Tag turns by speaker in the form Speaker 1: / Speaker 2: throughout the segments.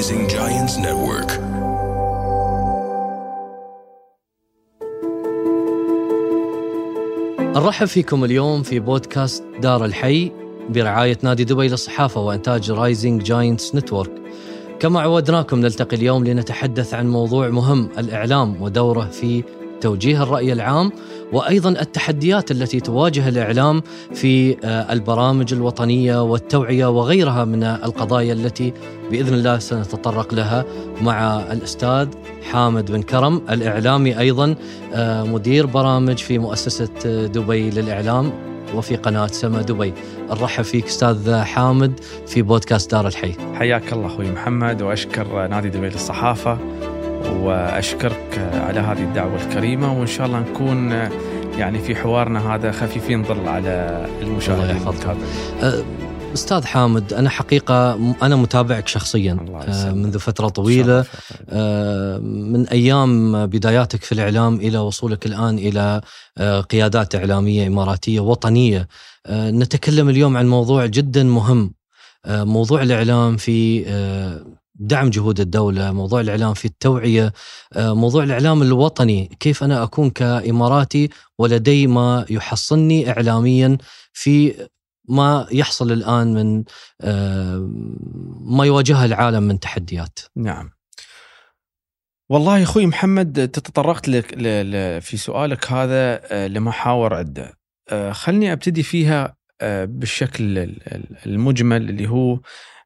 Speaker 1: Rising Giants Network.
Speaker 2: نرحب فيكم اليوم في بودكاست دار الحي برعاية نادي دبي للصحافة وإنتاج Rising Giants Network كما عودناكم نلتقي اليوم لنتحدث عن موضوع مهم الإعلام ودوره في توجيه الرأي العام وأيضا التحديات التي تواجه الإعلام في آه، البرامج الوطنية والتوعية وغيرها من القضايا التي بإذن الله سنتطرق لها مع الأستاذ حامد بن كرم الإعلامي أيضا آه، مدير برامج في مؤسسة آه، دبي للإعلام وفي قناة سما دبي. نرحب فيك أستاذ حامد في بودكاست دار الحي.
Speaker 3: حياك الله أخوي محمد وأشكر نادي دبي للصحافة وأشكرك على هذه الدعوة الكريمة وإن شاء الله نكون يعني في حوارنا هذا خفيفين ظل على
Speaker 2: الله
Speaker 3: المشاهدين. المتابعين.
Speaker 2: أه، أستاذ حامد أنا حقيقة أنا متابعك شخصيا
Speaker 3: الله
Speaker 2: أه،. منذ فترة
Speaker 3: طويلة.
Speaker 2: أه، من أيام بداياتك في الإعلام إلى وصولك الآن إلى قيادات إعلامية إماراتية وطنية نتكلم اليوم عن موضوع جدا مهم موضوع الإعلام في دعم جهود الدولة، موضوع الإعلام في التوعية، أه، موضوع الإعلام الوطني، كيف أنا أكون كإماراتي ولدي ما يحصني اعلاميا في ما يحصل الآن من آه، ما يواجهه العالم من تحديات.
Speaker 3: نعم. والله يا أخوي محمد تطرقت لك في سؤالك هذا آه، لمحاور آه، خلني أبتدي فيها آه، بالشكل ال- ال- المجمل اللي هو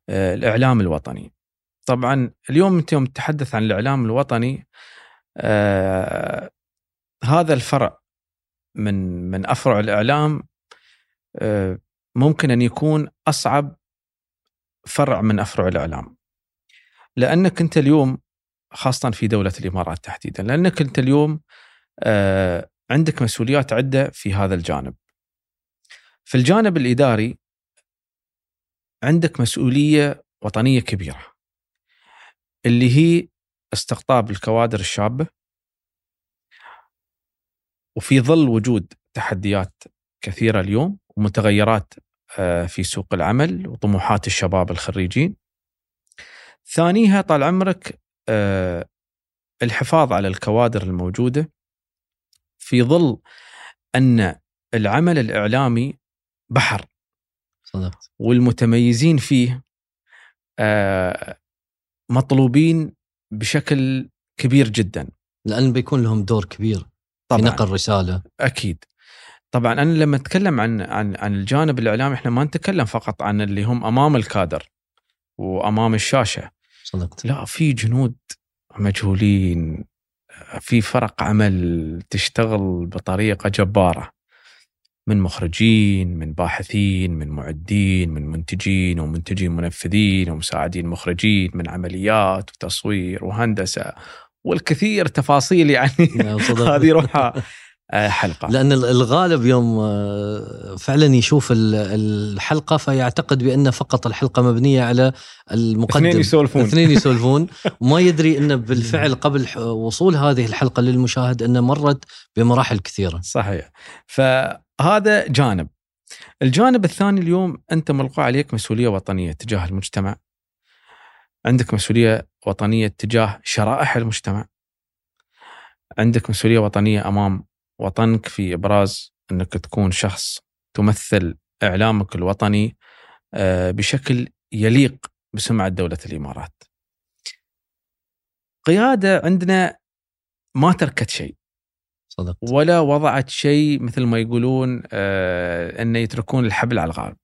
Speaker 3: آه، الإعلام الوطني. طبعا اليوم أنت يوم تتحدث عن الإعلام الوطني آه، هذا الفرع من من أفرع الإعلام آه، ممكن أن يكون أصعب فرع من أفرع الإعلام. لأنك أنت اليوم خاصة في دولة الإمارات تحديدا لأنك أنت اليوم آه، عندك مسؤوليات عدة في هذا الجانب. في الجانب الإداري عندك مسؤولية وطنية كبيرة. اللي هي استقطاب الكوادر الشابة. وفي ظل وجود تحديات كثيرة اليوم ومتغيرات آه، في سوق العمل وطموحات الشباب الخريجين. ثانيها طال عمرك آه، الحفاظ على الكوادر الموجودة. في ظل أن العمل الإعلامي بحر.
Speaker 2: صدقت.
Speaker 3: والمتميزين فيه آه، مطلوبين بشكل كبير جدا.
Speaker 2: لأن بيكون لهم دور كبير في
Speaker 3: طبعا.
Speaker 2: نقل رساله
Speaker 3: أكيد. طبعا أنا لما أتكلم عن عن عن الجانب الإعلامي إحنا ما نتكلم فقط عن اللي هم أمام الكادر وأمام الشاشة.
Speaker 2: صدقت.
Speaker 3: لا في جنود مجهولين في فرق عمل تشتغل بطريقة جبارة. من مخرجين من باحثين من معدين من منتجين ومنتجين منفذين ومساعدين مخرجين من عمليات وتصوير وهندسة والكثير تفاصيل يعني. هذه روحها آه، حلقة.
Speaker 2: لأن ال- الغالب يوم آه، فعلا يشوف ال- الحلقة فيعتقد بأن فقط الحلقة مبنية على المقدم.
Speaker 3: اثنين يسولفون.
Speaker 2: اثنين يسولفون. وما يدري انه بالفعل قبل وصول هذه الحلقة للمشاهد انه مرت بمراحل كثيرة.
Speaker 3: صحيح. فهذا جانب. الجانب الثاني اليوم أنت ملقى عليك مسؤولية وطنية تجاه المجتمع. عندك مسؤولية وطنية تجاه شرائح المجتمع. عندك مسؤولية وطنية أمام وطنك في إبراز أنك تكون شخص تمثل إعلامك الوطني آه، بشكل يليق بسمعة دولة الإمارات. قيادة عندنا ما تركت شيء.
Speaker 2: صدقت
Speaker 3: ولا وضعت شيء مثل ما يقولون آه انه يتركون الحبل على الغارب.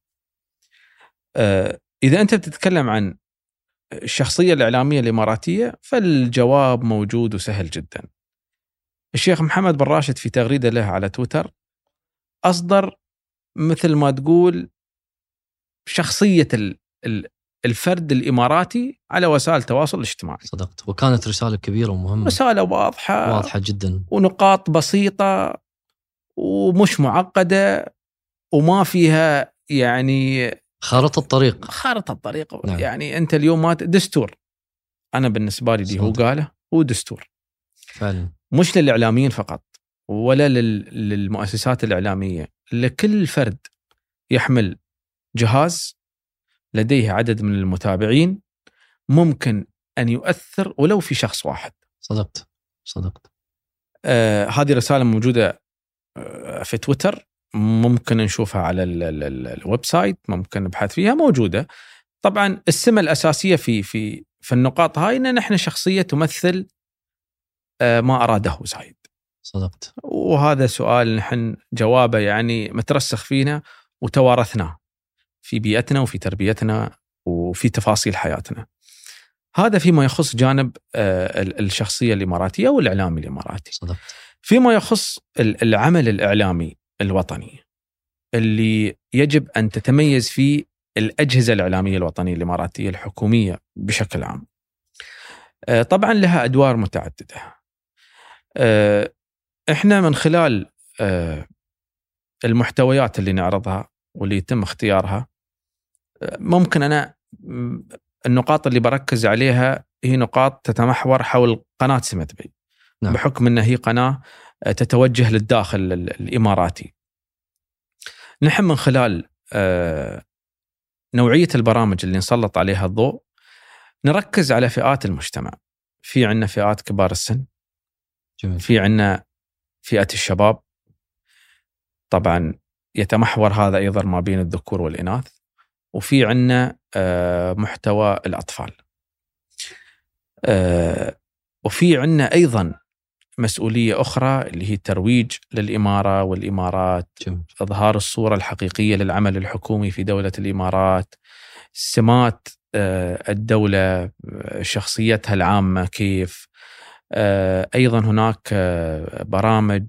Speaker 3: آه إذا أنت بتتكلم عن الشخصية الإعلامية الإماراتية فالجواب موجود وسهل جدا. الشيخ محمد بن راشد في تغريدة له على تويتر أصدر مثل ما تقول شخصية ال- ال- الفرد الإماراتي على وسائل التواصل الاجتماعي.
Speaker 2: صدقت. وكانت رسالة كبيرة ومهمة.
Speaker 3: رسالة واضحة.
Speaker 2: واضحة جدا.
Speaker 3: ونقاط بسيطة ومش معقدة وما فيها يعني
Speaker 2: خارطة الطريق.
Speaker 3: خارطة الطريق.
Speaker 2: نعم.
Speaker 3: يعني أنت اليوم ما دستور. أنا بالنسبة لي اللي هو. قاله هو دستور.
Speaker 2: فعلا.
Speaker 3: مش للإعلاميين فقط ولا لل... للمؤسسات الإعلامية. لكل فرد يحمل جهاز لديه عدد من المتابعين ممكن أن يؤثر ولو في شخص واحد.
Speaker 2: صدقت صدقت.
Speaker 3: آه هذه رسالة موجودة آه في تويتر ممكن نشوفها على ال ال ال ال website ممكن نبحث فيها موجودة. طبعا السمة الأساسية في في في النقاط هاي إن نحن شخصية تمثل آه ما أراده زايد.
Speaker 2: صدقت.
Speaker 3: وهذا سؤال نحن جوابه يعني مترسخ فينا وتوارثناه في بيئتنا وفي تربيتنا وفي تفاصيل حياتنا. هذا فيما يخص جانب آه، الشخصية الإماراتية والاعلامي الإماراتي.
Speaker 2: صدقت.
Speaker 3: فيما يخص العمل الإعلامي الوطني اللي يجب أن تتميز فيه الأجهزة الإعلامية الوطنية الإماراتية الحكومية بشكل عام. آه، طبعا لها أدوار متعددة. آه، إحنا من خلال المحتويات اللي نعرضها واللي يتم اختيارها ممكن أنا النقاط اللي بركز عليها هي نقاط تتمحور حول قناة سمت بي نعم. بحكم انها هي قناة تتوجه للداخل الإماراتي. نحن من خلال آه، نوعية البرامج اللي نسلط عليها الضوء نركز على فئات المجتمع. في عندنا فئات كبار السن. جميل. في عندنا فئة الشباب. طبعا يتمحور هذا أيضا ما بين الذكور والإناث. وفي عندنا آه، محتوى الأطفال. آه، وفي عندنا أيضا مسؤولية أخرى اللي هي الترويج للإمارة والإمارات، جميل. إظهار الصورة الحقيقية للعمل الحكومي في دولة الإمارات، سمات آه، الدولة شخصيتها العامة كيف، أيضا هناك برامج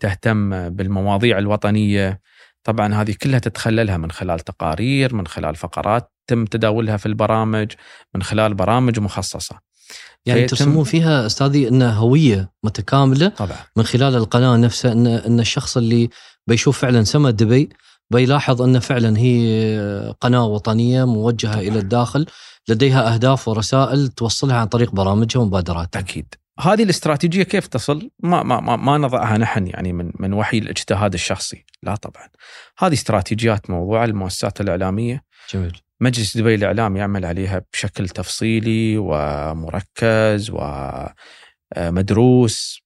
Speaker 3: تهتم بالمواضيع الوطنية طبعا هذه كلها تتخللها من خلال تقارير من خلال فقرات تم تداولها في البرامج من خلال برامج مخصصة
Speaker 2: يعني ترسمون فيها أستاذي إنها هوية متكاملة
Speaker 3: طبعا
Speaker 2: من خلال القناة نفسها إن إن الشخص اللي بيشوف فعلا سما دبي بيلاحظ إن فعلا هي قناة وطنية موجهة طبعا. إلى الداخل لديها أهداف ورسائل توصلها عن طريق برامجها ومبادراتها.
Speaker 3: أكيد. هذه الاستراتيجية كيف تصل؟ ما ما ما, ما نضعها نحن يعني من من وحي الاجتهاد الشخصي، لا طبعا. هذه استراتيجيات موضوعه المؤسسات الإعلامية.
Speaker 2: جميل.
Speaker 3: مجلس دبي الإعلام يعمل عليها بشكل تفصيلي ومركز ومدروس.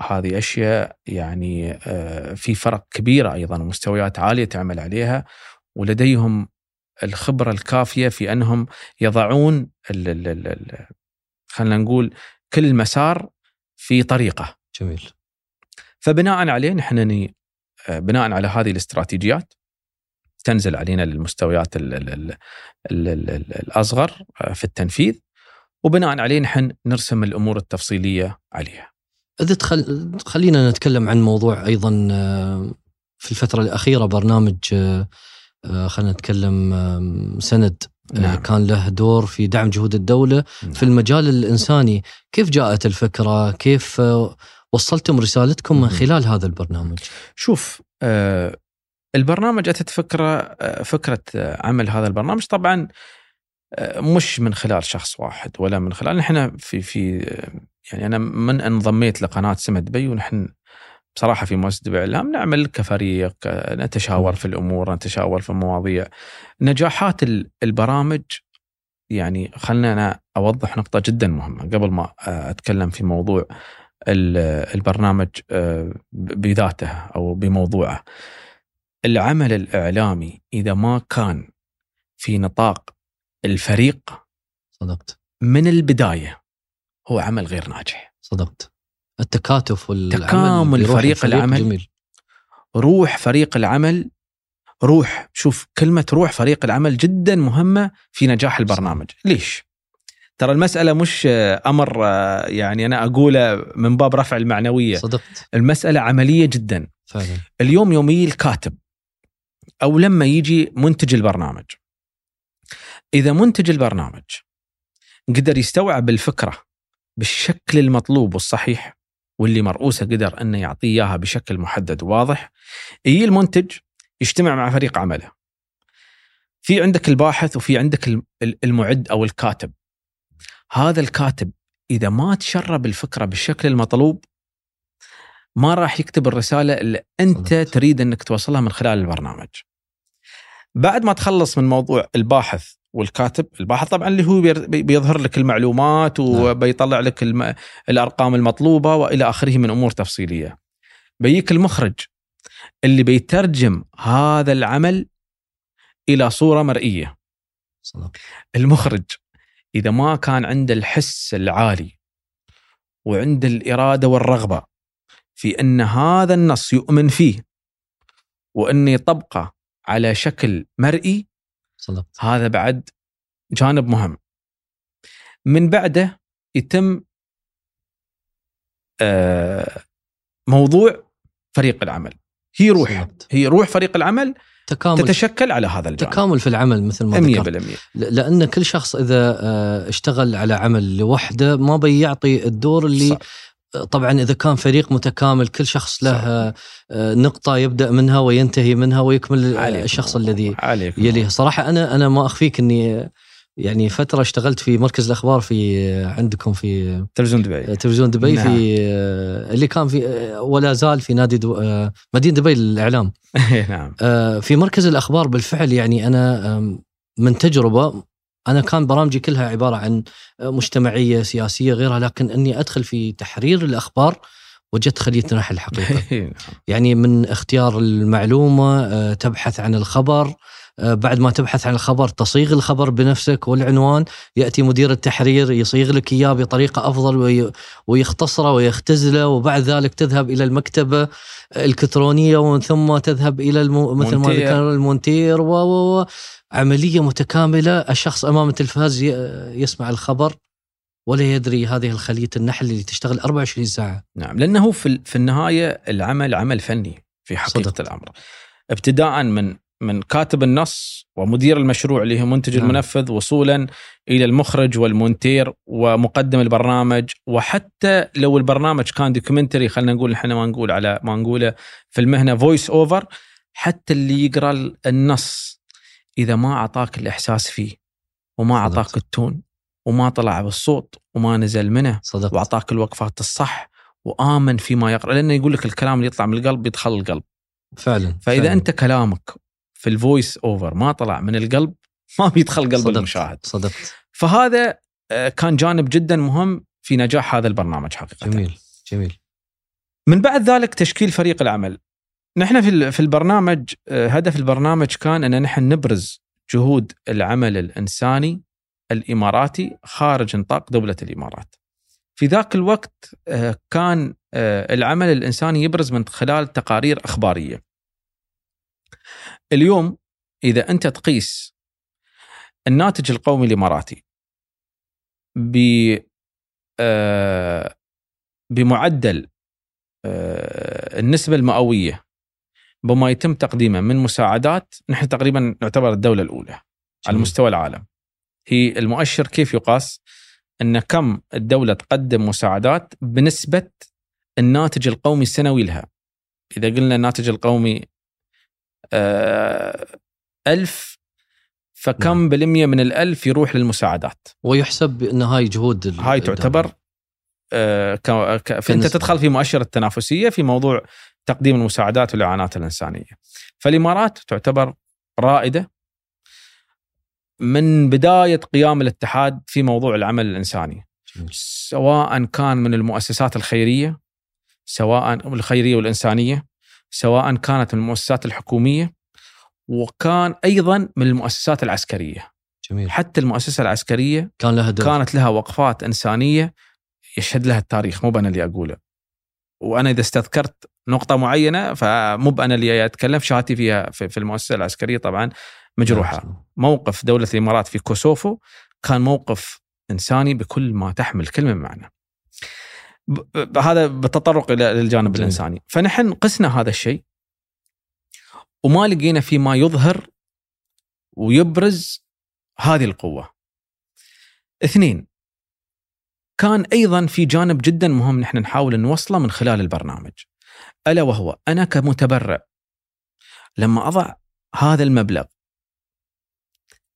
Speaker 3: هذه أشياء يعني آه، في فرق كبيره أيضا ومستويات عالية تعمل عليها ولديهم الخبرة الكافية في أنهم يضعون خلينا نقول كل مسار في طريقه.
Speaker 2: جميل.
Speaker 3: فبناء عليه نحن آه، بناء على هذه الاستراتيجيات تنزل علينا للمستويات ال ال ال ال ال ال الأصغر آه، في التنفيذ وبناء عليه نحن نرسم الأمور التفصيلية عليها.
Speaker 2: إذا تخل... خلينا نتكلم عن موضوع أيضا آه، في الفترة الأخيرة برنامج خلينا نتكلم سند. نعم. كان له دور في دعم جهود الدولة نعم. في المجال الإنساني. كيف جاءت الفكرة؟ كيف وصلتم رسالتكم من خلال هذا البرنامج؟
Speaker 3: شوف آه البرنامج أتت فكرة آه فكرة عمل هذا البرنامج. طبعا آه مش من خلال شخص واحد ولا من خلال نحن في في يعني أنا من انضميت لقناة سمة دبي ونحن بصراحة في مؤسسة دبي الإعلام نعمل كفريق نتشاور في الأمور نتشاور في المواضيع. نجاحات البرامج يعني خلنا أنا أوضح نقطة جدا مهمة قبل ما أتكلم في موضوع البرنامج آه، بذاته أو بموضوعه. العمل الإعلامي إذا ما كان في نطاق الفريق
Speaker 2: صدقت.
Speaker 3: من البداية هو عمل غير ناجح.
Speaker 2: صدقت. التكاتف والعمل
Speaker 3: تكامل فريق العمل جميل. روح فريق العمل روح شوف كلمة روح فريق العمل جدا مهمة في نجاح البرنامج ليش؟ ترى المسألة مش أمر يعني أنا أقوله من باب رفع المعنوية
Speaker 2: صدقت
Speaker 3: المسألة عملية جدا
Speaker 2: فعلا.
Speaker 3: اليوم يومي الكاتب أو لما يجي منتج البرنامج إذا منتج البرنامج قدر يستوعب الفكرة بالشكل المطلوب والصحيح واللي مرؤوسه قدر أنه يعطيه إياها بشكل محدد وواضح. يجي المنتج يجتمع مع فريق عمله. في عندك الباحث وفي عندك المعد أو الكاتب. هذا الكاتب إذا ما تشرب الفكرة بالشكل المطلوب ما راح يكتب الرسالة اللي أنت تريد إنك توصلها من خلال البرنامج. بعد ما تخلص من موضوع الباحث والكاتب الباحث طبعا اللي هو بيظهر لك المعلومات وبيطلع لك الم... الأرقام المطلوبة وإلى آخره من أمور تفصيلية. بيجيك المخرج اللي بيترجم هذا العمل إلى صورة مرئية.
Speaker 2: صدق
Speaker 3: المخرج إذا ما كان عنده الحس العالي وعنده الإرادة والرغبة في أن هذا النص يؤمن فيه وانه يطبقه على شكل مرئي
Speaker 2: صدق
Speaker 3: هذا بعد جانب مهم. من بعده يتم آه، موضوع فريق العمل. هي روح
Speaker 2: صدقت.
Speaker 3: هي روح فريق العمل
Speaker 2: تكامل
Speaker 3: تتشكل على هذا الجانب
Speaker 2: تكامل في العمل مثل ما
Speaker 3: 100%
Speaker 2: ذكرت ل- لأن كل شخص إذا آه، اشتغل على عمل لوحده ما بيعطي الدور اللي
Speaker 3: صح.
Speaker 2: طبعا إذا كان فريق متكامل كل شخص له آه، آه، نقطة يبدأ منها وينتهي منها ويكمل آه،
Speaker 3: عليكم
Speaker 2: الشخص. الذي
Speaker 3: عليكم
Speaker 2: يليه. صراحة أنا أنا ما أخفيك إني يعني فترة اشتغلت في مركز الأخبار في عندكم في
Speaker 3: تلفزيون دبي.
Speaker 2: تلفزيون دبي
Speaker 3: نعم.
Speaker 2: في آه، اللي كان في آه، ولا زال في نادي دو آه، مدينة دبي للإعلام.
Speaker 3: نعم.
Speaker 2: آه، في مركز الأخبار بالفعل يعني أنا من تجربة أنا كان برامجي كلها عبارة عن مجتمعية سياسية غيرها لكن إني أدخل في تحرير الأخبار وجدت خلية نحل الحقيقة يعني من اختيار المعلومة آه، تبحث عن الخبر بعد ما تبحث عن الخبر تصيغ الخبر بنفسك والعنوان يأتي مدير التحرير يصيغ لك إياه بطريقة أفضل وي- ويختصره ويختزله وبعد ذلك تذهب إلى المكتبة الإلكترونية ومن ثم تذهب إلى المو... مثل ما. ذكر المونتير و و و عملية متكاملة الشخص أمام التلفاز. يسمع الخبر ولا يدري هذه الخلية النحل اللي تشتغل 24 ساعة
Speaker 3: نعم لأنه في في النهاية العمل عمل فني في حقيقة
Speaker 2: صدق.
Speaker 3: الأمر ابتداء من من كاتب النص ومدير المشروع اللي هو منتج
Speaker 2: نعم.
Speaker 3: المنفذ وصولا إلى المخرج والمونتير ومقدم البرنامج وحتى لو البرنامج كان documentary خلينا نقول إحنا ما نقول على ما نقوله في المهنة voice over حتى اللي يقرأ ال- النص إذا ما أعطاك الإحساس فيه وما.
Speaker 2: أعطاك
Speaker 3: ال tone وما طلع بالصوت وما نزل منه
Speaker 2: صدقت
Speaker 3: وأعطاك الوقفات الصح وآمن فيما يقرأ لأنه يقول لك الكلام اللي يطلع من القلب يدخل القلب
Speaker 2: فعلا
Speaker 3: فإذا
Speaker 2: فعلا.
Speaker 3: أنت كلامك في ال voice over ما طلع من القلب ما بيدخل قلب
Speaker 2: صدقت.
Speaker 3: المشاهد
Speaker 2: صدقت
Speaker 3: فهذا آه، كان جانب جدا مهم في نجاح هذا البرنامج حقيقه
Speaker 2: جميل جميل
Speaker 3: من بعد ذلك تشكيل فريق العمل نحن في في البرنامج آه، هدف البرنامج كان أن نحن نبرز جهود العمل الإنساني الإماراتي خارج نطاق دولة الإمارات. في ذاك الوقت آه، كان العمل الإنساني يبرز من خلال تقارير إخبارية. اليوم إذا أنت تقيس الناتج القومي الإماراتي ب آه، بمعدل آه، النسبة المئوية بما يتم تقديمه من مساعدات نحن تقريبا نعتبر الدولة الأولى على
Speaker 2: جميل.
Speaker 3: مستوى العالم. هي المؤشر كيف يقاس؟ أن كم الدولة تقدم مساعدات بنسبة الناتج القومي السنوي لها. إذا قلنا الناتج القومي ألف فكم
Speaker 2: نعم.
Speaker 3: بالمية من الألف يروح للمساعدات
Speaker 2: ويحسب إن هاي جهود
Speaker 3: هاي. تعتبر آه،
Speaker 2: كنسبة.
Speaker 3: تدخل في مؤشر التنافسية في موضوع تقديم المساعدات والإعانات الإنسانية. فالإمارات تعتبر رائدة من بداية قيام الاتحاد في موضوع العمل الإنساني،
Speaker 2: جميل.
Speaker 3: سواء كان من المؤسسات الخيرية سواء الخيرية والإنسانية سواء كانت من المؤسسات الحكومية وكان أيضا من المؤسسات العسكرية،
Speaker 2: جميل
Speaker 3: حتى المؤسسة العسكرية
Speaker 2: كان لها دور
Speaker 3: كانت لها وقفات إنسانية يشهد لها التاريخ مو أنا اللي أقوله. وأنا إذا استذكرت نقطة معينة فمو أنا اللي أتكلم شهادتي فيها في المؤسسة العسكرية طبعا مجروحة.
Speaker 2: نعم.
Speaker 3: موقف دولة الإمارات في كوسوفو كان موقف إنساني بكل ما تحمل كلمة معنى. هذا بالتطرق إلى الجانب
Speaker 2: جميل.
Speaker 3: الإنساني، فنحن قسنا هذا الشيء وما لقينا فيما يظهر ويبرز هذه القوة. اثنين كان أيضا في جانب جدا مهم نحن نحاول نوصله من خلال البرنامج ألا وهو أنا كمتبرع لما أضع هذا المبلغ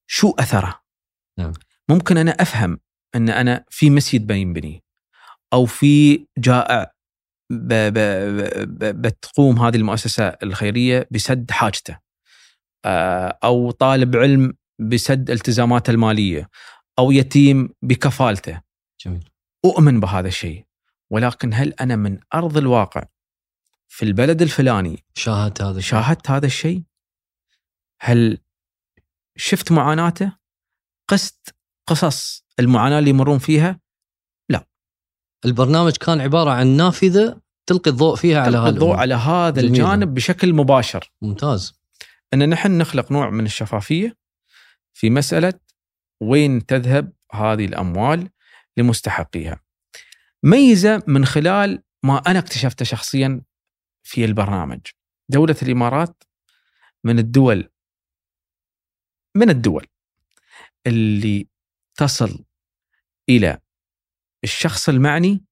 Speaker 3: شو أثره؟
Speaker 2: نعم.
Speaker 3: ممكن أنا أفهم أن أنا في مسجد بينبني أو في جائع بتقوم هذه المؤسسة الخيرية بسد حاجته آه، أو طالب علم بسد التزاماته المالية أو يتيم بكفالته
Speaker 2: جميل
Speaker 3: أؤمن بهذا الشيء ولكن هل أنا من أرض الواقع في البلد الفلاني
Speaker 2: شاهدت هذا الشيء
Speaker 3: شاهدت هذا الشيء؟ هل شفت معاناته؟ قست قصص المعاناة اللي يمرون فيها؟
Speaker 2: البرنامج كان عبارة عن نافذة تلقي الضوء فيها على هذا
Speaker 3: الضوء على هذا. الجانب بشكل مباشر
Speaker 2: ممتاز
Speaker 3: إن نحن نخلق نوع من الشفافية في مسألة وين تذهب هذه الأموال لمستحقيها. ميزة من خلال ما أنا اكتشفته شخصيا في البرنامج. دولة الإمارات من الدول من الدول اللي تصل إلى الشخص المعني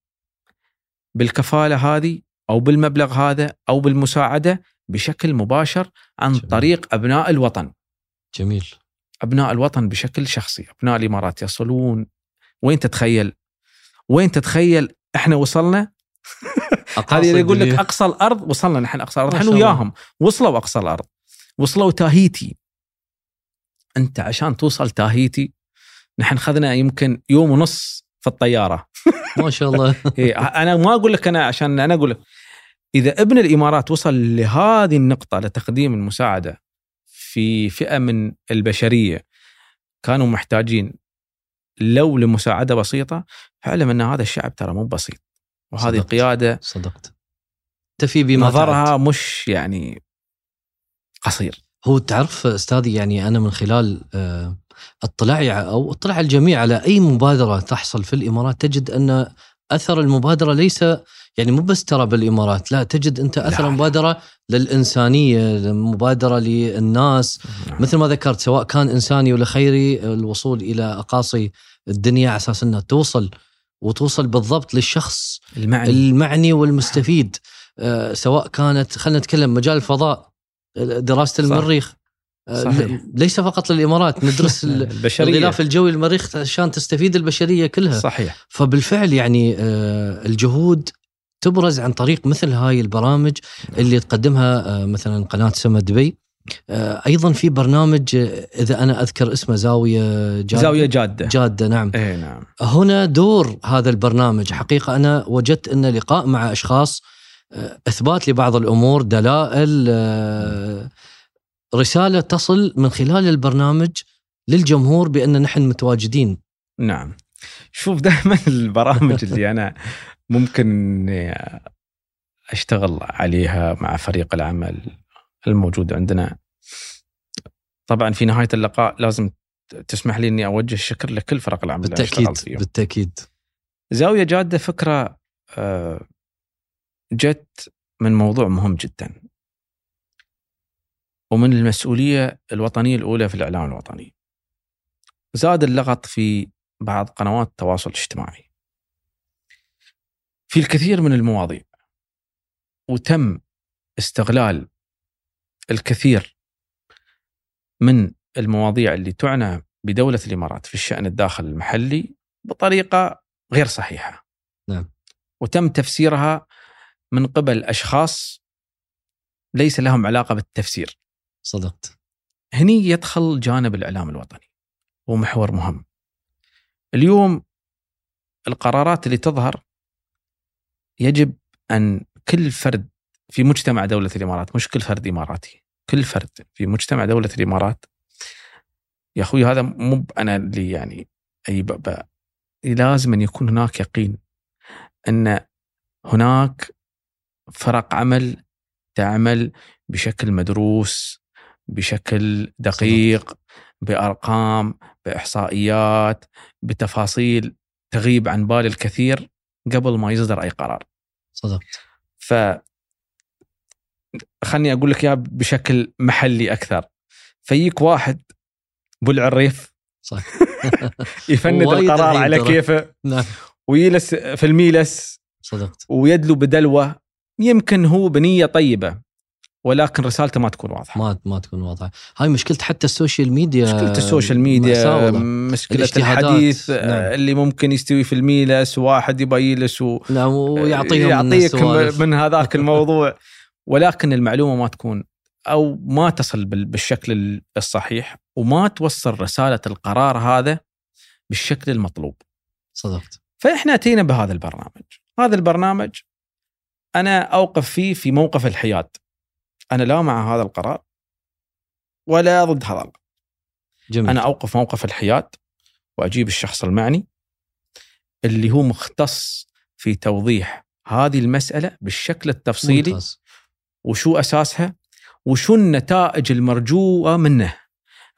Speaker 3: بالكفالة هذه أو بالمبلغ هذا أو بالمساعدة بشكل مباشر عن
Speaker 2: جميل.
Speaker 3: طريق أبناء الوطن.
Speaker 2: جميل
Speaker 3: أبناء الوطن بشكل شخصي، أبناء الإمارات يصلون وين تتخيل؟ وين تتخيل إحنا وصلنا؟ هذه يقول لك أقصى الأرض وصلنا نحن أقصى
Speaker 2: الأرض
Speaker 3: نحن. وياهم وصلوا أقصى الأرض وصلوا تاهيتي أنت عشان توصل تاهيتي نحن خذنا يمكن يوم ونص في الطيارة.
Speaker 2: ما شاء الله.
Speaker 3: إيه، أنا ما أقول لك أنا عشان أنا أقول لك. إذا ابن الإمارات وصل لهذه النقطة لتقديم المساعدة في فئة من البشرية كانوا محتاجين لو لمساعدة بسيطة فاعلم أن هذا الشعب ترى مو بسيط. وهذه
Speaker 2: صدقت.
Speaker 3: قياده
Speaker 2: صدقت. تفي بما
Speaker 3: نظرها
Speaker 2: تعد.
Speaker 3: مش يعني قصير.
Speaker 2: هو تعرف أستاذي يعني أنا من خلال آه، اطلاعي أو اطلاع الجميع على أي مبادرة تحصل في الإمارات تجد أن أثر المبادرة ليس يعني مو بس ترى بالإمارات لا تجد أنت أثر
Speaker 3: لا.
Speaker 2: المبادره للإنسانية مبادرة للناس. مثل ما ذكرت سواء كان إنساني ولا خيري الوصول إلى أقاصي الدنيا على أساس أنها توصل وتوصل بالضبط للشخص
Speaker 3: المعني.
Speaker 2: المعني والمستفيد. آه، سواء كانت خلينا نتكلم مجال الفضاء آه، دراسة
Speaker 3: صح.
Speaker 2: المريخ.
Speaker 3: صحيح.
Speaker 2: ليس فقط للإمارات ندرس ال-
Speaker 3: البشرية.
Speaker 2: الغلاف الجوي المريخ عشان تستفيد البشرية كلها.
Speaker 3: صحيح.
Speaker 2: فبالفعل يعني آه، الجهود تبرز عن طريق مثل هاي البرامج اللي تقدمها آه، مثلا قناة سما دبي. آه، أيضا في برنامج إذا أنا أذكر اسمه زاوية جادة.
Speaker 3: زاوية جادة.
Speaker 2: جادة نعم.
Speaker 3: اي نعم.
Speaker 2: هنا دور هذا البرنامج. حقيقة أنا وجدت أن لقاء مع أشخاص آه، إثبات لبعض الأمور دلائل رسالة تصل من خلال البرنامج للجمهور بأن نحن متواجدين.
Speaker 3: نعم. شوف دائما البرامج اللي أنا ممكن أشتغل عليها مع فريق العمل الموجود عندنا. طبعا في نهاية اللقاء لازم تسمح لي إني أوجه الشكر لكل فرق العمل فيهم.
Speaker 2: بالتأكيد.
Speaker 3: زاوية جادة فكرة آه، جت من موضوع مهم جدا. ومن المسؤولية الوطنية الأولى في الإعلام الوطني. زاد اللغط في بعض قنوات التواصل الاجتماعي. في الكثير من المواضيع وتم استغلال الكثير من المواضيع اللي تعنى بدولة الإمارات في الشأن الداخل المحلي بطريقة غير صحيحة.
Speaker 2: نعم.
Speaker 3: وتم تفسيرها من قبل أشخاص ليس لهم علاقة بالتفسير.
Speaker 2: صدقت.
Speaker 3: هني يدخل جانب الإعلام الوطني هو محور مهم. اليوم القرارات اللي تظهر يجب أن كل فرد في مجتمع دولة الإمارات مش كل فرد إماراتي كل فرد في مجتمع دولة الإمارات. يا أخوي هذا مو أنا اللي يعني أي بابا لازم أن يكون هناك يقين أن هناك فرق عمل تعمل بشكل مدروس بشكل دقيق بأرقام بإحصائيات بتفاصيل تغيب عن بال الكثير قبل ما يصدر أي قرار.
Speaker 2: صدقت
Speaker 3: ف خلني أقول لك إياها بشكل محلي أكثر. فيك واحد ابو العريف
Speaker 2: صح
Speaker 3: يفند القرار على. كيفه.
Speaker 2: نعم.
Speaker 3: ويجلس في الميلس
Speaker 2: صدقت
Speaker 3: ويدلو بدلوة يمكن هو بنية طيبة. ولكن رسالته ما تكون واضحة
Speaker 2: ما ما تكون واضحة هاي مشكلة حتى ال
Speaker 3: social media مشكلة
Speaker 2: ال social
Speaker 3: media.
Speaker 2: مشكلة.
Speaker 3: الحديث
Speaker 2: نعم.
Speaker 3: اللي ممكن يستوي في الميلس واحد يبغى يجلس و...
Speaker 2: نعم ويعطيهم من
Speaker 3: يعطيك. من هذاك الموضوع ولكن المعلومة ما تكون أو ما تصل بال- بالشكل الصحيح وما توصل رسالة القرار هذا بالشكل المطلوب.
Speaker 2: صدقت
Speaker 3: فإحنا اتينا بهذا البرنامج، هذا البرنامج أنا أوقف فيه في موقف الحياد. أنا لا مع هذا القرار ولا ضد هذا القرار.
Speaker 2: جميل
Speaker 3: أنا أوقف موقف الحياد وأجيب الشخص المعني اللي هو مختص في توضيح هذه المسألة بالشكل التفصيلي
Speaker 2: ممتاز.
Speaker 3: وشو أساسها وشو النتائج المرجوة منه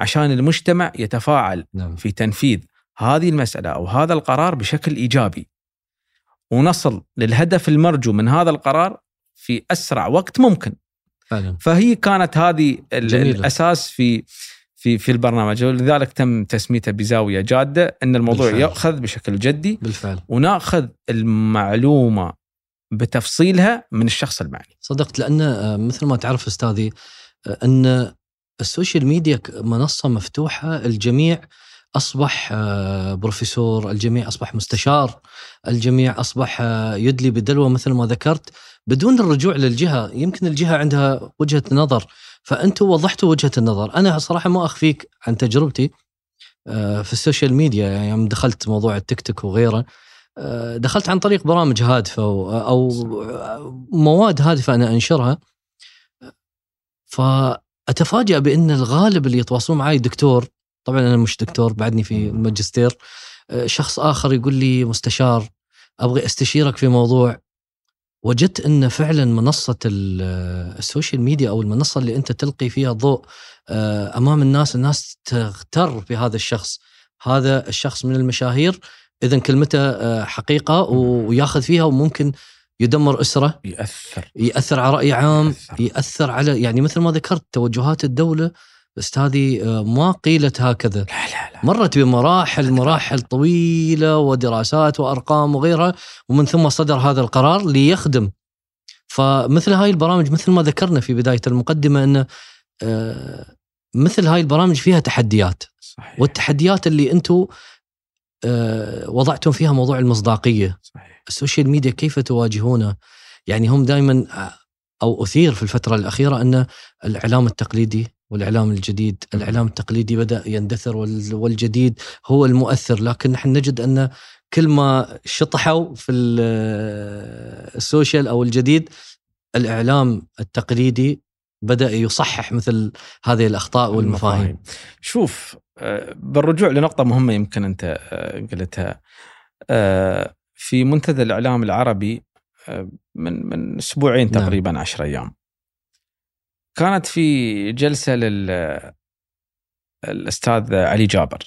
Speaker 3: عشان المجتمع يتفاعل
Speaker 2: نعم
Speaker 3: في تنفيذ هذه المسألة أو هذا القرار بشكل إيجابي ونصل للهدف المرجو من هذا القرار في أسرع وقت ممكن
Speaker 2: فعلا.
Speaker 3: فهي كانت هذه
Speaker 2: جميلة.
Speaker 3: الأساس في في في البرنامج. ولذلك تم تسميته بزاوية جادة إن الموضوع
Speaker 2: بالفعل.
Speaker 3: ياخذ بشكل جدي.
Speaker 2: بالفعل.
Speaker 3: وناخذ المعلومة بتفصيلها من الشخص المعني.
Speaker 2: صدقت لأن آه، مثل ما تعرف أستاذي آه، أن ال social media منصة مفتوحة الجميع أصبح آه، بروفيسور، الجميع أصبح مستشار، الجميع أصبح آه، يدلي بدلوه مثل ما ذكرت بدون الرجوع للجهة، يمكن الجهة عندها وجهة نظر فانتم وضحتوا وجهة النظر، أنا صراحة ما أخفيك عن تجربتي آه، في ال social media يعني يوم دخلت موضوع التيك توك وغيره دخلت عن طريق برامج هادفة أو مواد هادفة أنا أنشرها. فأتفاجأ بأن الغالب اللي يتواصلون معي دكتور طبعا أنا مش دكتور بعدني في ماجستير. آه، شخص آخر يقول لي مستشار ابغي أستشيرك في موضوع. وجدت إن فعلا منصة ال- social media أو المنصة اللي أنت تلقي فيها الضوء آه، أمام الناس الناس تغتر بهذا الشخص. هذا الشخص من المشاهير اذا كلمته آه، حقيقة وياخذ فيها وممكن يدمر أسرة
Speaker 3: يأثر.
Speaker 2: يأثر على رأي عام
Speaker 3: يأثر.
Speaker 2: يأثر على يعني مثل ما ذكرت توجهات الدولة استاذي آه، ما قيلت هكذا.
Speaker 3: لا لا لا.
Speaker 2: مرت بمراحل مراحل طويلة ودراسات وأرقام وغيرها ومن ثم صدر هذا القرار ليخدم. فمثل هاي البرامج مثل ما ذكرنا في بداية المقدمة أن آه، مثل هاي البرامج فيها تحديات.
Speaker 3: صحيح.
Speaker 2: والتحديات اللي أنتم آه، وضعتم فيها موضوع المصداقية.
Speaker 3: صحيح.
Speaker 2: ال social media كيف تواجهونه يعني هم دائما أو أثير في الفترة الأخيرة أن الإعلام التقليدي والإعلام الجديد، الإعلام التقليدي بدأ يندثر وال- والجديد هو المؤثر لكن نحن نجد أن كل ما شطحوا في ال- social أو الجديد الإعلام التقليدي بدأ يصحح مثل هذه الأخطاء والمفاهيم.
Speaker 3: شوف آه، بالرجوع لنقطة مهمة يمكن أنت آه، قلتها آه، في منتدى الإعلام العربي من من أسبوعين
Speaker 2: نعم.
Speaker 3: تقريبا عشر أيام كانت في جلسة لل الأستاذ علي جابر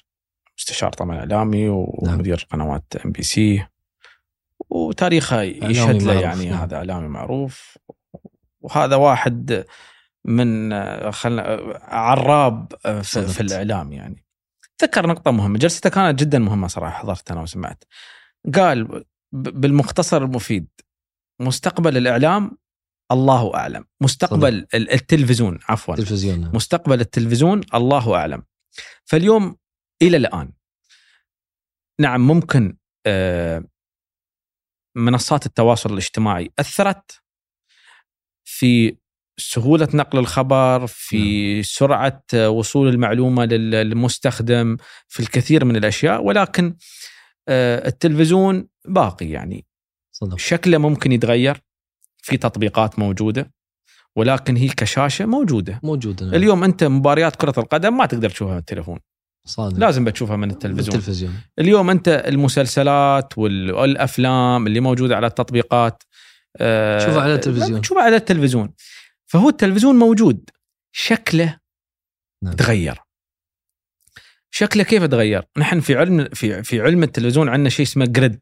Speaker 3: مستشار طبعا إعلامي ومدير قنوات إم بي سي. وتاريخه يشهد له يعني
Speaker 2: نعم.
Speaker 3: هذا إعلامي معروف. وهذا واحد من خلنا عراب في. في الإعلام يعني. ذكر نقطة مهمة جلسته كانت جدا مهمة صراحة حضرت أنا وسمعت. قال بالمختصر المفيد مستقبل الإعلام الله أعلم. مستقبل ال- التلفزيون عفوا.
Speaker 2: تلفزيون
Speaker 3: مستقبل التلفزيون الله أعلم. فاليوم إلى الآن نعم ممكن آه، منصات التواصل الاجتماعي أثرت في سهولة نقل الخبر في سرعة آه، وصول المعلومة لل- للمستخدم في الكثير من الأشياء. ولكن آه، التلفزيون باقي يعني.
Speaker 2: صدق.
Speaker 3: شكله ممكن يتغير. في تطبيقات موجودة ولكن هي كشاشة موجودة.
Speaker 2: موجودة نعم.
Speaker 3: اليوم أنت مباريات كرة القدم ما تقدر تشوفها من التليفون
Speaker 2: صادق.
Speaker 3: لازم بتشوفها من التلفزيون.
Speaker 2: التلفزيون.
Speaker 3: اليوم أنت المسلسلات وال- والأفلام اللي موجودة على التطبيقات آه،
Speaker 2: تشوفها على التلفزيون.
Speaker 3: تشوفها على التلفزيون. فهو التلفزيون موجود. شكله
Speaker 2: نعم.
Speaker 3: تغير. شكله كيف تغير؟ نحن في علم في في علم التلفزيون عندنا شيء اسمه جريد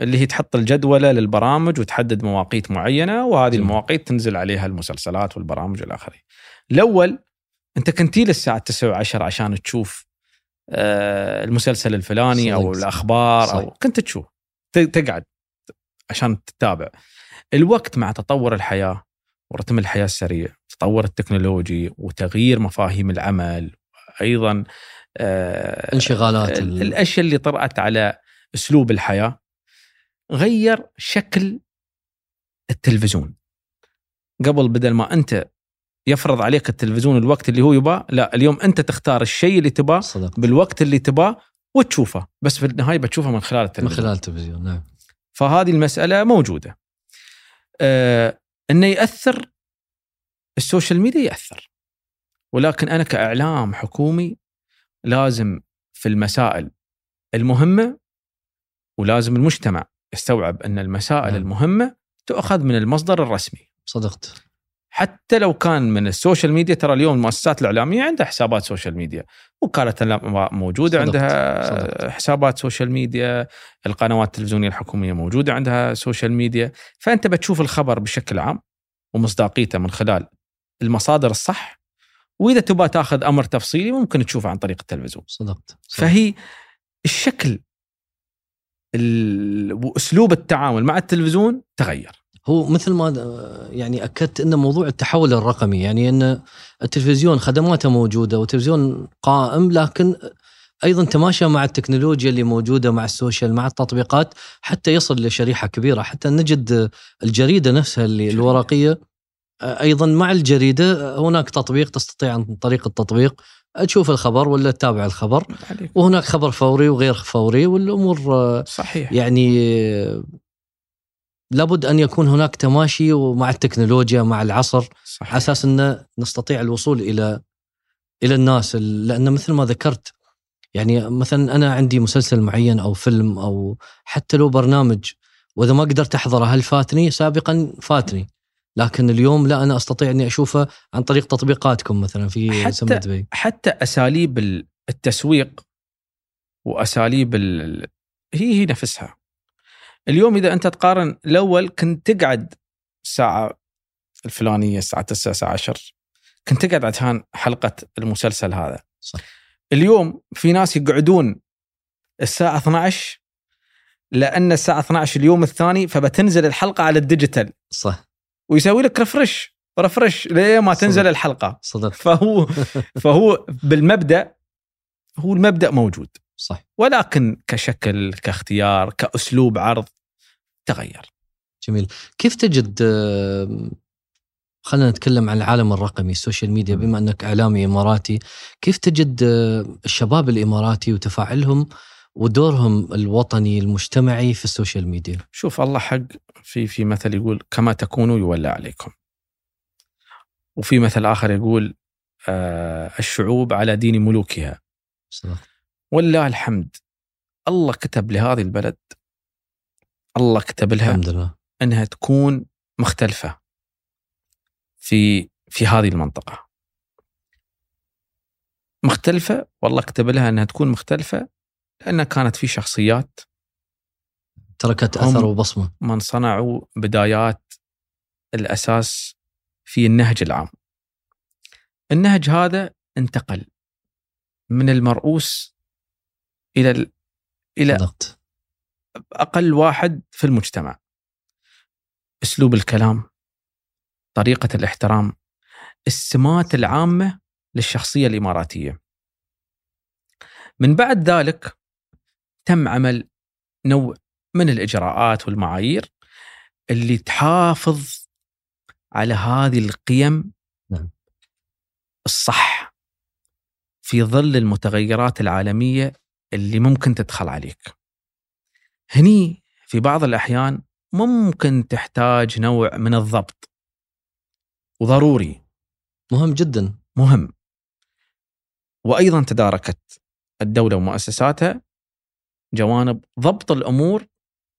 Speaker 3: اللي هي تحط الجدولة للبرامج وتحدد مواقيت معينة وهذه
Speaker 2: جميل.
Speaker 3: المواقيت تنزل عليها المسلسلات والبرامج والى آخره. الأول أنت كنتي للساعة 9 و10 عشان تشوف آه، المسلسل الفلاني أو
Speaker 2: صدق.
Speaker 3: الأخبار أو
Speaker 2: صحيح.
Speaker 3: كنت تشوف تقعد عشان تتابع. الوقت مع تطور الحياة ورتم الحياة السريع تطور التكنولوجي وتغيير مفاهيم العمل أيضا آه،
Speaker 2: انشغالات
Speaker 3: ال-
Speaker 2: ال-
Speaker 3: الأشياء اللي طرأت على أسلوب الحياة غير شكل التلفزيون. قبل بدل ما أنت يفرض عليك التلفزيون الوقت اللي هو يباه لا اليوم أنت تختار الشيء اللي تباه بالوقت اللي تباه وتشوفه. بس في النهاية بتشوفه من خلال
Speaker 2: من
Speaker 3: التلفزيون.
Speaker 2: خلال التلفزيون نعم.
Speaker 3: فهذه المسألة موجودة. آه إنه يأثر السوشيال ميديا يأثر. ولكن أنا كإعلام حكومي لازم في المسائل المهمة ولازم المجتمع يستوعب أن المسائل
Speaker 2: نعم.
Speaker 3: المهمة تؤخذ من المصدر الرسمي
Speaker 2: صدقت
Speaker 3: حتى لو كان من ال social media ترى اليوم المؤسسات الإعلامية عندها حسابات social media وكالة الانباء موجودة
Speaker 2: صدقت.
Speaker 3: عندها
Speaker 2: صدقت.
Speaker 3: حسابات social media القنوات التلفزيونية الحكومية موجودة عندها social media فأنت بتشوف الخبر بشكل عام ومصداقيته من خلال المصادر الصح وإذا تبغى تأخذ أمر تفصيلي ممكن تشوفه عن طريق التلفزيون
Speaker 2: صدقت صدقت.
Speaker 3: فهي الشكل ال- وأسلوب التعامل مع التلفزيون تغير
Speaker 2: هو مثل ما آه، يعني أكدت إن موضوع التحول الرقمي يعني إن التلفزيون خدماته موجودة والتلفزيون قائم لكن أيضا تماشى مع التكنولوجيا اللي موجودة مع السوشيال مع التطبيقات حتى يصل لشريحة كبيرة حتى نجد الجريدة نفسها اللي. الورقية آه، أيضا مع الجريدة هناك تطبيق تستطيع عن طريق التطبيق تشوف الخبر ولا تتابع الخبر.
Speaker 3: عليك.
Speaker 2: وهناك خبر فوري وغير فوري والأمور
Speaker 3: صحيح.
Speaker 2: يعني لابد أن يكون هناك تماشي مع التكنولوجيا مع العصر
Speaker 3: صحيح.
Speaker 2: على أساس أن نستطيع الوصول إلى إلى الناس. لأن مثل ما ذكرت يعني مثلا أنا عندي مسلسل معين أو فيلم أو حتى لو برنامج وإذا ما قدرت أحضره هل فاتني؟ سابقا فاتني. لكن اليوم لا أنا أستطيع أني أشوفه عن طريق تطبيقاتكم مثلا في
Speaker 3: حتى-
Speaker 2: دبي.
Speaker 3: حتى أساليب ال- التسويق وأساليب ال- هي هي نفسها. اليوم إذا أنت تقارن الأول كنت تقعد الساعة الفلانية الساعة 9 الساعة 10 كنت تقعد عشان حلقة المسلسل هذا.
Speaker 2: صح.
Speaker 3: اليوم في ناس يقعدون الساعة 12 لأن الساعة 12 اليوم الثاني فبتنزل الحلقة على الديجيتال.
Speaker 2: صح.
Speaker 3: ويسوي لك refresh refresh ليه ما تنزل
Speaker 2: صدق.
Speaker 3: الحلقة.
Speaker 2: صدق.
Speaker 3: فهو فهو بالمبدأ هو المبدأ موجود.
Speaker 2: صح.
Speaker 3: ولكن كشكل كاختيار كأسلوب عرض تغير.
Speaker 2: جميل. كيف تجد خلينا نتكلم عن العالم الرقمي ال social media بما أنك إعلامي إماراتي كيف تجد الشباب الإماراتي وتفاعلهم ودورهم الوطني المجتمعي في ال social media.
Speaker 3: شوف الله حق في في مثل يقول كما تكونوا يولى عليكم وفي مثل آخر يقول آه الشعوب على دين ملوكها
Speaker 2: صدق
Speaker 3: ولله الحمد. الله كتب لهذه البلد. الله كتب لها
Speaker 2: الحمد لله.
Speaker 3: إنها تكون مختلفة في في هذه المنطقة. مختلفة؟ والله كتب لها إنها تكون مختلفة. لأنها كانت في شخصيات
Speaker 2: تركت أثر وبصمة
Speaker 3: من صنعوا بدايات الأساس في النهج العام. النهج هذا انتقل من المرؤوس إلى ال- إلى
Speaker 2: صدقت
Speaker 3: أقل واحد في المجتمع. أسلوب الكلام، طريقة الاحترام، السمات العامة للشخصية الإماراتية. من بعد ذلك تم عمل نوع من الإجراءات والمعايير اللي تحافظ على هذه القيم
Speaker 2: نعم.
Speaker 3: الصح في ظل المتغيرات العالمية اللي ممكن تدخل عليك. هني في بعض الأحيان ممكن تحتاج نوع من الضبط وضروري
Speaker 2: مهم جدا
Speaker 3: مهم وأيضا تداركت الدولة ومؤسساتها جوانب ضبط الأمور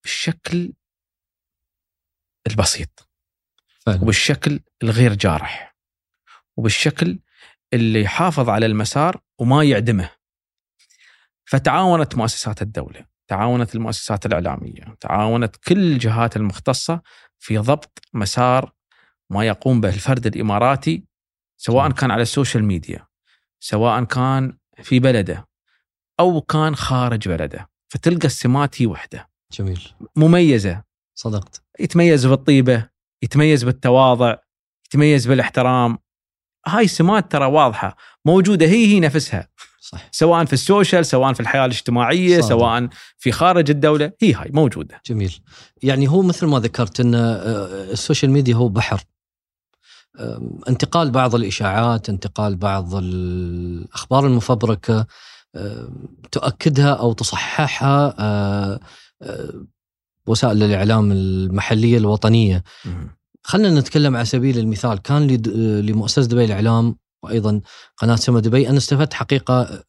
Speaker 3: بالشكل البسيط
Speaker 2: فعلا.
Speaker 3: وبالشكل الغير جارح وبالشكل اللي يحافظ على المسار وما يعدمه. فتعاونت مؤسسات الدولة تعاونت المؤسسات الإعلامية تعاونت كل الجهات المختصة في ضبط مسار ما يقوم به الفرد الإماراتي سواء. كان على ال social media سواء كان في بلده أو كان خارج بلده. فتلقى السمات هي وحدة.
Speaker 2: جميل.
Speaker 3: مميزة.
Speaker 2: صدقت.
Speaker 3: يتميز بالطيبة يتميز بالتواضع يتميز بالاحترام. هاي سمات ترى واضحة موجودة هي هي نفسها.
Speaker 2: صح.
Speaker 3: سواء في ال social سواء في الحياة الاجتماعية
Speaker 2: صادق.
Speaker 3: سواء في خارج الدولة هي هاي موجودة.
Speaker 2: جميل. يعني هو مثل ما ذكرت إن آه، ال social media هو بحر. انتقال بعض الإشاعات انتقال بعض الأخبار المفبركة تؤكدها أو تصححها أه، أه، وسائل الإعلام المحلية
Speaker 3: الوطنية.
Speaker 2: خلينا نتكلم على سبيل المثال. كان لمؤسسة دبي الإعلام وأيضا قناة سما دبي أنا استفدت حقيقة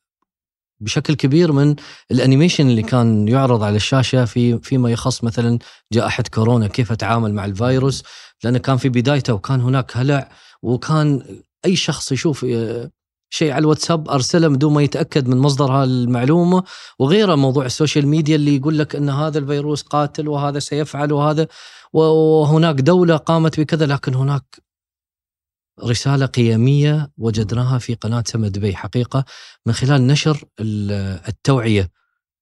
Speaker 2: بشكل كبير من ال animation اللي كان يعرض على الشاشة في فيما يخص مثلا جائحة كورونا كيف أتعامل مع الفيروس. لأنه كان في بدايته وكان هناك هلع وكان أي شخص يشوف آه، شيء على الواتساب أرسله بدون ما يتأكد من مصدر هالمعلومة. وغيره موضوع ال social media اللي يقول لك إن هذا الفيروس قاتل وهذا سيفعل وهذا. وهناك دولة قامت بكذا لكن هناك رسالة قيمية وجدناها في قناة سما دبي حقيقة من خلال نشر ال- التوعية.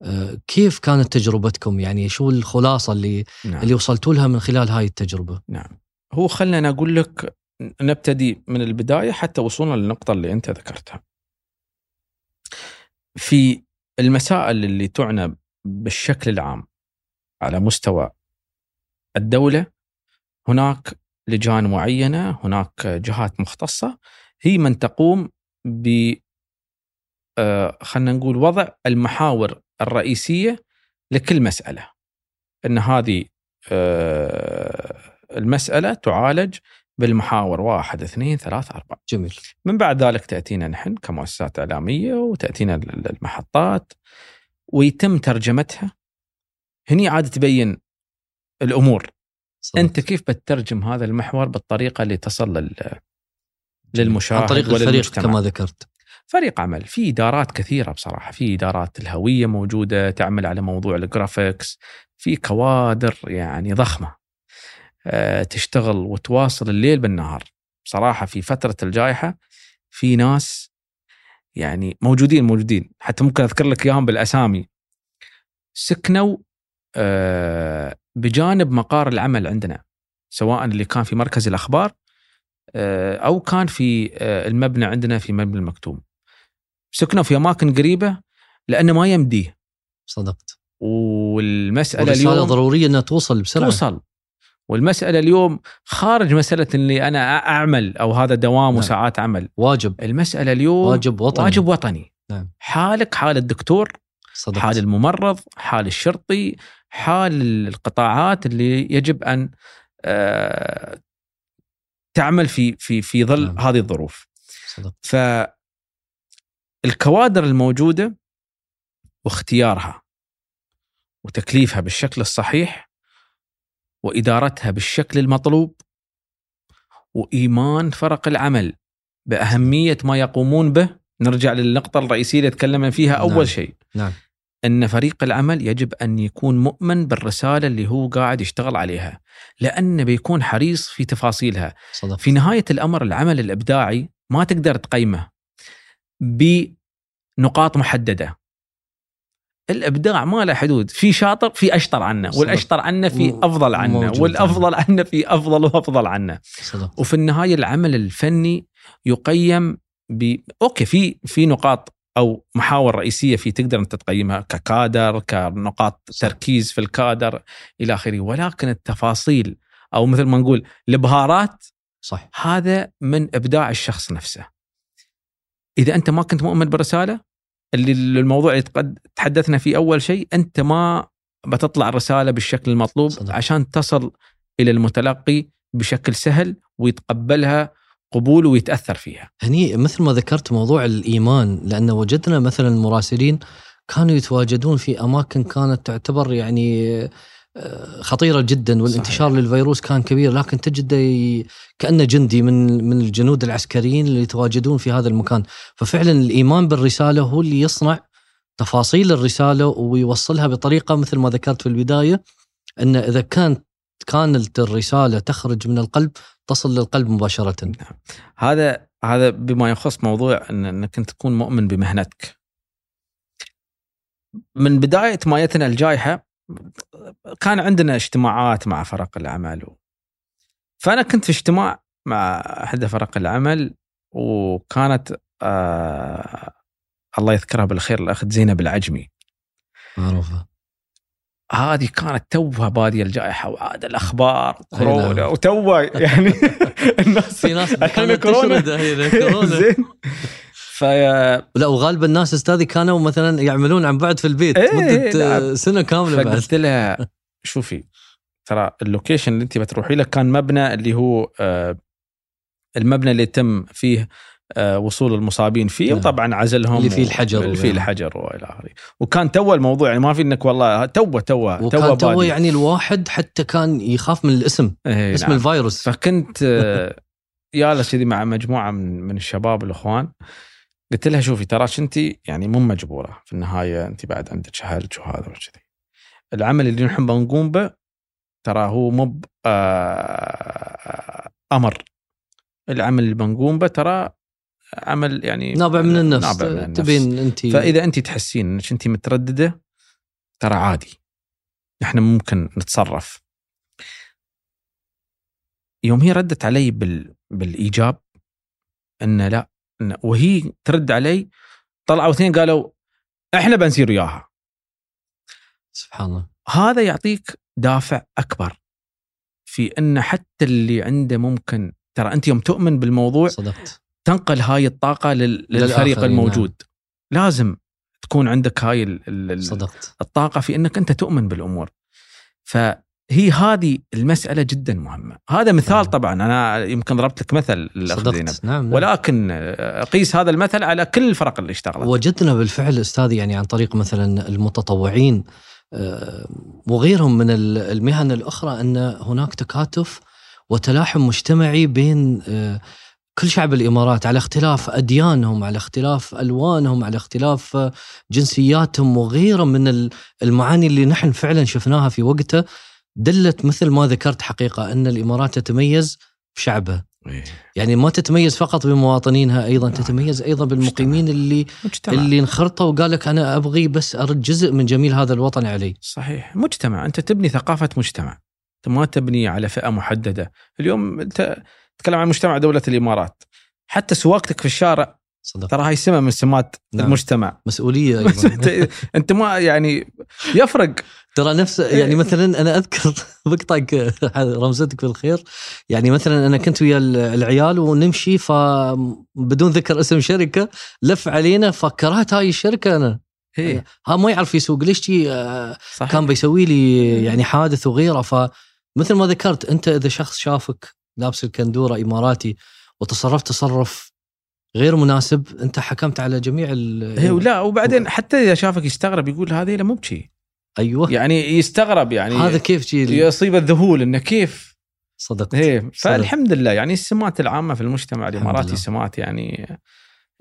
Speaker 2: آه، كيف كانت تجربتكم؟ يعني شو الخلاصة اللي
Speaker 3: نعم.
Speaker 2: اللي وصلتوا لها من خلال هاي التجربة؟
Speaker 3: نعم. هو خلنا أقول لك نبتدي من البداية حتى وصولنا للنقطة اللي أنت ذكرتها. في المسائل اللي تعنى بالشكل العام على مستوى الدولة هناك لجان معينة، هناك جهات مختصة هي من تقوم ب آه، خلينا نقول وضع المحاور الرئيسية لكل مسألة. إن هذه آه، المسألة تعالج بالمحاور واحد اثنين ثلاثة أربعة.
Speaker 2: جميل.
Speaker 3: من بعد ذلك تأتينا نحن كمؤسسات إعلامية وتأتينا ال- المحطات ويتم ترجمتها. هني عاد تبين الأمور.
Speaker 2: صدق.
Speaker 3: أنت كيف بتترجم هذا المحور بالطريقة اللي تصل لل... للمشاهد
Speaker 2: عن طريق الفريق. كما ذكرت.
Speaker 3: فريق عمل. في إدارات كثيرة بصراحة. في إدارات الهوية موجودة تعمل على موضوع الجرافيكس في كوادر يعني ضخمة. آه، تشتغل وتواصل الليل بالنهار. بصراحه في فترة الجائحة في ناس يعني موجودين موجودين. حتى ممكن أذكر لك إياهم بالأسامي. سكنوا آه، بجانب مقار العمل عندنا سواء اللي كان في مركز الأخبار آه، أو كان في آه، المبنى عندنا في مبنى المكتوم. سكنوا في أماكن قريبة لأنه ما يمديه.
Speaker 2: صدقت. والمسألة
Speaker 3: اليوم
Speaker 2: ضرورية إنها توصل بسرعة.
Speaker 3: توصل. والمسألة اليوم خارج مسألة اني أنا أعمل أو هذا دوام
Speaker 2: نعم.
Speaker 3: وساعات عمل.
Speaker 2: واجب.
Speaker 3: المسألة اليوم
Speaker 2: واجب وطني.
Speaker 3: واجب وطني.
Speaker 2: نعم.
Speaker 3: حالك حال الدكتور
Speaker 2: صدقت.
Speaker 3: حال الممرض حال الشرطي حال القطاعات اللي يجب أن آه، تعمل في في في ظل
Speaker 2: نعم.
Speaker 3: هذه الظروف.
Speaker 2: صدقت.
Speaker 3: فالكوادر الموجودة واختيارها وتكليفها بالشكل الصحيح وإدارتها بالشكل المطلوب وإيمان فرق العمل بأهمية ما يقومون به. نرجع للنقطة الرئيسية اللي تكلمنا فيها أول
Speaker 2: نعم.
Speaker 3: شيء.
Speaker 2: نعم.
Speaker 3: أن فريق العمل يجب أن يكون مؤمن بالرسالة اللي هو قاعد يشتغل عليها لأنه بيكون حريص في تفاصيلها.
Speaker 2: صدقت
Speaker 3: في نهاية الأمر العمل الإبداعي ما تقدر تقيمه بنقاط محددة. الإبداع ما له حدود في شاطر في أشطر عنه
Speaker 2: صدق.
Speaker 3: والأشطر عنه في أفضل عنه. والأفضل عنه في أفضل وأفضل عنه
Speaker 2: صدقت
Speaker 3: وفي النهاية العمل الفني يقيم ب أوكي في في نقاط أو محاور رئيسية في تقدر أنت تقيمها ككادر كنقاط. تركيز في الكادر إلى آخره ولكن التفاصيل أو مثل ما نقول البهارات
Speaker 2: صح
Speaker 3: هذا من إبداع الشخص نفسه. إذا أنت ما كنت مؤمن بالرسالة اللي الموضوع اللي تحدثنا فيه أول شيء أنت ما بتطلع الرسالة بالشكل المطلوب
Speaker 2: صدق.
Speaker 3: عشان تصل إلى المتلقي بشكل سهل ويتقبلها قبول ويتأثر فيها.
Speaker 2: هني مثل ما ذكرت موضوع الإيمان لأن وجدنا مثلا المراسلين كانوا يتواجدون في أماكن كانت تعتبر يعني خطيرة جدا والانتشار
Speaker 3: صحيح.
Speaker 2: للفيروس كان كبير لكن تجده ي- كأنه جندي من من الجنود العسكريين اللي يتواجدون في هذا المكان ففعلا الإيمان بالرسالة هو اللي يصنع تفاصيل الرسالة ويوصلها بطريقة مثل ما ذكرت في البداية أن إذا كانت كانت الرسالة تخرج من القلب تصل للقلب مباشرة
Speaker 3: هذا هذا بما يخص موضوع إن إنك أنت تكون مؤمن بمهنتك. من بداية ما جتنا الجائحة كان عندنا اجتماعات مع فرق العمل. فأنا كنت في اجتماع مع احدى فرق العمل وكانت آه الله يذكرها بالخير الأخت زينب العجمي.
Speaker 2: معروفة.
Speaker 3: هذه كانت توها بادية الجائحة وعاد الأخبار
Speaker 2: أي
Speaker 3: كورونا
Speaker 2: نعم.
Speaker 3: وتوا يعني الناس
Speaker 2: في ناس
Speaker 3: الحين كورونا. زين. ف
Speaker 2: لا وغالب الناس استاذي كانوا مثلا يعملون عن بعد في البيت
Speaker 3: إيه،
Speaker 2: مدة
Speaker 3: لا.
Speaker 2: آه، سنة كاملة
Speaker 3: فقلت لها شوفي ترى اللوكيشن اللي انت بتروحي له كان مبنى اللي هو آه، المبنى اللي يتم فيه آه، وصول المصابين فيه
Speaker 2: نعم.
Speaker 3: وطبعا عزلهم
Speaker 2: اللي فيه الحجر
Speaker 3: اللي فيه. الحجر وإلى آخره وكان تو الموضوع يعني ما في إنك والله تو تو
Speaker 2: وكان تو
Speaker 3: بادي.
Speaker 2: يعني الواحد حتى كان يخاف من الاسم
Speaker 3: إيه،
Speaker 2: اسم
Speaker 3: نعم.
Speaker 2: الفيروس
Speaker 3: فكنت آه، جالس كذي مع مجموعة من من الشباب الإخوان قلت لها شوفي تراش انت يعني مو مجبورة. في النهاية انت بعد عندك شهرج وهذا وكذي. العمل اللي نحن بنقوم به ترى هو مو ب- آه، أمر. العمل اللي بنقوم به ترى عمل يعني
Speaker 2: نابع من النفس.
Speaker 3: نابع من النفس.
Speaker 2: تبين انت.
Speaker 3: فإذا انت تحسين إنك انت مترددة ترى عادي. إحنا ممكن نتصرف. يوم هي ردت علي بال... بالإيجاب إن لا وهي ترد علي طلعوا اثنين قالوا إحنا بنسير وياها.
Speaker 2: سبحان الله.
Speaker 3: هذا يعطيك دافع أكبر في إن حتى اللي عنده ممكن ترى أنت يوم تؤمن بالموضوع
Speaker 2: صدقت.
Speaker 3: تنقل هاي الطاقة لل... للفريق الموجود. لازم تكون عندك هاي ال... ال... ال-
Speaker 2: صدقت.
Speaker 3: الطاقة في إنك أنت تؤمن بالأمور. فهي هذه المسألة جدا مهمة. هذا مثال
Speaker 2: نعم.
Speaker 3: طبعا أنا يمكن ضربت لك مثل
Speaker 2: صدقت. نعم, نعم.
Speaker 3: ولكن قيس هذا المثل على كل الفرق اللي اشتغلت.
Speaker 2: وجدنا بالفعل استاذي يعني عن طريق مثلا المتطوعين آه، وغيرهم من ال- المهن الأخرى أن هناك تكاتف وتلاحم مجتمعي بين آه، كل شعب الإمارات على اختلاف أديانهم، على اختلاف ألوانهم، على اختلاف آه، جنسياتهم وغيره من ال- المعاني اللي نحن فعلا شفناها في وقته. دلت مثل ما ذكرت حقيقة أن الإمارات تتميز بشعبها،
Speaker 3: إيه.
Speaker 2: يعني ما تتميز فقط بمواطنيها
Speaker 3: أيضا.
Speaker 2: تتميز أيضا بالمقيمين اللي
Speaker 3: مجتمع.
Speaker 2: اللي انخرطوا وقال لك أنا أبغي بس أرد جزء من جميل هذا الوطن علي.
Speaker 3: صحيح. مجتمع. أنت تبني ثقافة مجتمع. أنت ما تبني على فئة محددة. اليوم أنت تتكلم عن مجتمع دولة الإمارات. حتى سواقتك في الشارع
Speaker 2: صدق.
Speaker 3: ترى هاي سمه من سمات
Speaker 2: نعم.
Speaker 3: المجتمع.
Speaker 2: مسؤولية
Speaker 3: أيضا. أنت ما يعني يفرق.
Speaker 2: ترى نفس يعني مثلا أنا أذكر بقطعك رمزتك بالخير. يعني مثلا أنا كنت ويا العيال ونمشي فبدون ذكر اسم شركة لف علينا فكرهت هاي الشركة أنا.
Speaker 3: إيه.
Speaker 2: ها ما يعرف يسوق. ليش آه،. كان بيسوي لي يعني حادث وغيره؟ فمثل ما ذكرت أنت إذا شخص شافك لابس الكندورة إماراتي وتصرفت تصرف غير مناسب أنت حكمت على جميع ال
Speaker 3: إيه ولا وبعدين حتى إذا شافك يستغرب يقول هذه مو بشي.
Speaker 2: أيوه.
Speaker 3: يعني يستغرب يعني
Speaker 2: هذا كيف جي
Speaker 3: يصيب الذهول إنه كيف؟
Speaker 2: صدقت
Speaker 3: إيه فالحمد لله. يعني السمات العامة في المجتمع
Speaker 2: الإماراتي.
Speaker 3: سمات يعني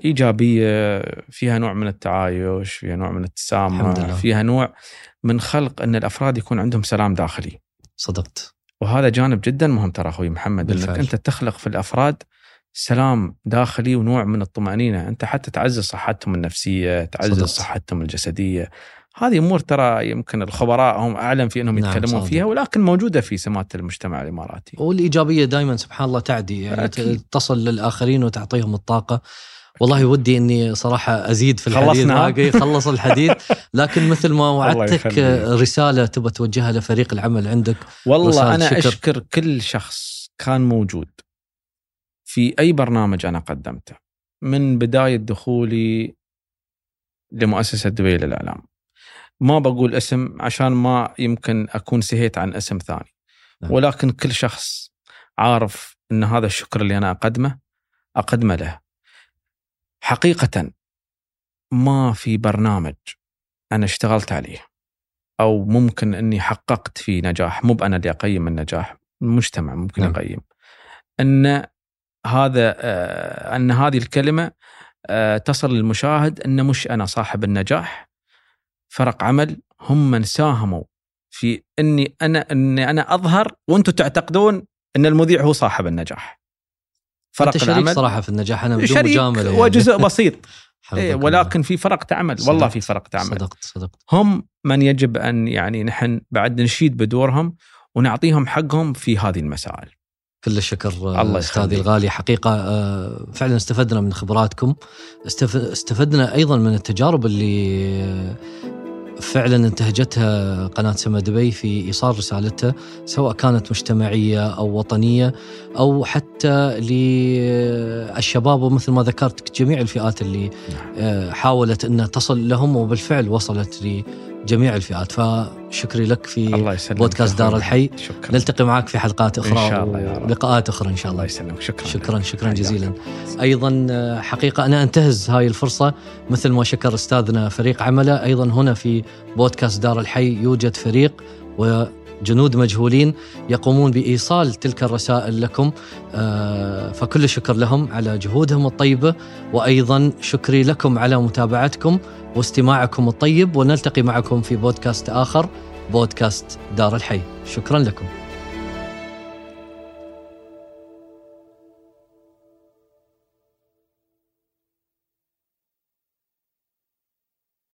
Speaker 3: إيجابية فيها نوع من التعايش فيها نوع من التسامح. فيها نوع من خلق إن الأفراد يكون عندهم سلام داخلي.
Speaker 2: صدقت.
Speaker 3: وهذا جانب جدا مهم ترى أخوي محمد
Speaker 2: بالفعل.
Speaker 3: انك أنت تخلق في الأفراد سلام داخلي ونوع من الطمأنينة. أنت حتى تعزز صحتهم النفسية تعزز
Speaker 2: صدقت.
Speaker 3: صحتهم الجسدية. هذه أمور ترى يمكن الخبراء هم أعلم في أنهم
Speaker 2: نعم،
Speaker 3: يتكلمون
Speaker 2: صادق.
Speaker 3: فيها ولكن موجودة في سمات المجتمع الإماراتي
Speaker 2: والإيجابية دائما سبحان الله تعدي يعني
Speaker 3: أكيد.
Speaker 2: تصل للآخرين وتعطيهم الطاقة والله ودي إني صراحة أزيد في الحديث
Speaker 3: خلصنا.
Speaker 2: معك خلص الحديث لكن مثل ما وعدتك. رسالة تبى توجهها لفريق العمل عندك
Speaker 3: والله أنا
Speaker 2: شكر.
Speaker 3: أشكر كل شخص كان موجود في أي برنامج أنا قدمته من بداية دخولي لمؤسسة دبي للإعلام ما بقول اسم عشان ما يمكن أكون سهيت عن اسم ثاني
Speaker 2: نعم.
Speaker 3: ولكن كل شخص عارف إن هذا الشكر اللي أنا أقدمه أقدمه له حقيقة ما في برنامج أنا اشتغلت عليه أو ممكن إني حققت فيه نجاح مو بأنا اللي أقيم النجاح المجتمع ممكن
Speaker 2: نعم.
Speaker 3: يقيم إن هذا آه، إن هذه الكلمة آه، تصل للمشاهد إن مش أنا صاحب النجاح فرق عمل هم من ساهموا في إني أنا إني أنا أظهر وأنتم تعتقدون إن المذيع هو صاحب النجاح
Speaker 2: أنت شريك صراحة في النجاح أنا بدون مجاملة يعني.
Speaker 3: وجزء بسيط إيه. ولكن في فرق تعمل والله
Speaker 2: صدقت.
Speaker 3: في فرق تعمل
Speaker 2: صدقت صدقت
Speaker 3: هم من يجب أن يعني نحن بعد نشيد بدورهم ونعطيهم حقهم في هذه المسائل.
Speaker 2: كل الشكر
Speaker 3: الله
Speaker 2: الله استاذي. الغالي حقيقة آه، فعلا استفدنا من خبراتكم استف- استفدنا أيضا من التجارب اللي آه، فعلا انتهجتها قناة سما دبي في إيصال رسالتها سواء كانت مجتمعية أو وطنية أو حتى للشباب ومثل ما ذكرت جميع الفئات اللي آه، حاولت أنها تصل لهم وبالفعل وصلت لجميع الفئات. فشكري لك في
Speaker 3: الله يسلمك
Speaker 2: بودكاست دار الحي.
Speaker 3: شكرا.
Speaker 2: نلتقي معك في حلقات أخرى
Speaker 3: إن شاء الله يا رب.
Speaker 2: ولقاءات أخرى إن شاء
Speaker 3: الله.
Speaker 2: الله
Speaker 3: يسلمك. شكرا.
Speaker 2: شكرا شكرا. جزيلا. أيضا حقيقة أنا أنتهز هاي الفرصة. مثل ما شكر أستاذنا فريق عمله أيضا هنا في بودكاست دار الحي يوجد فريق وجنود مجهولين يقومون بإيصال تلك الرسائل لكم. آه، فكل الشكر لهم على جهودهم الطيبة وأيضا شكري لكم على متابعتكم واستماعكم الطيب ونلتقي معكم في بودكاست آخر بودكاست دار الحي. شكرا لكم.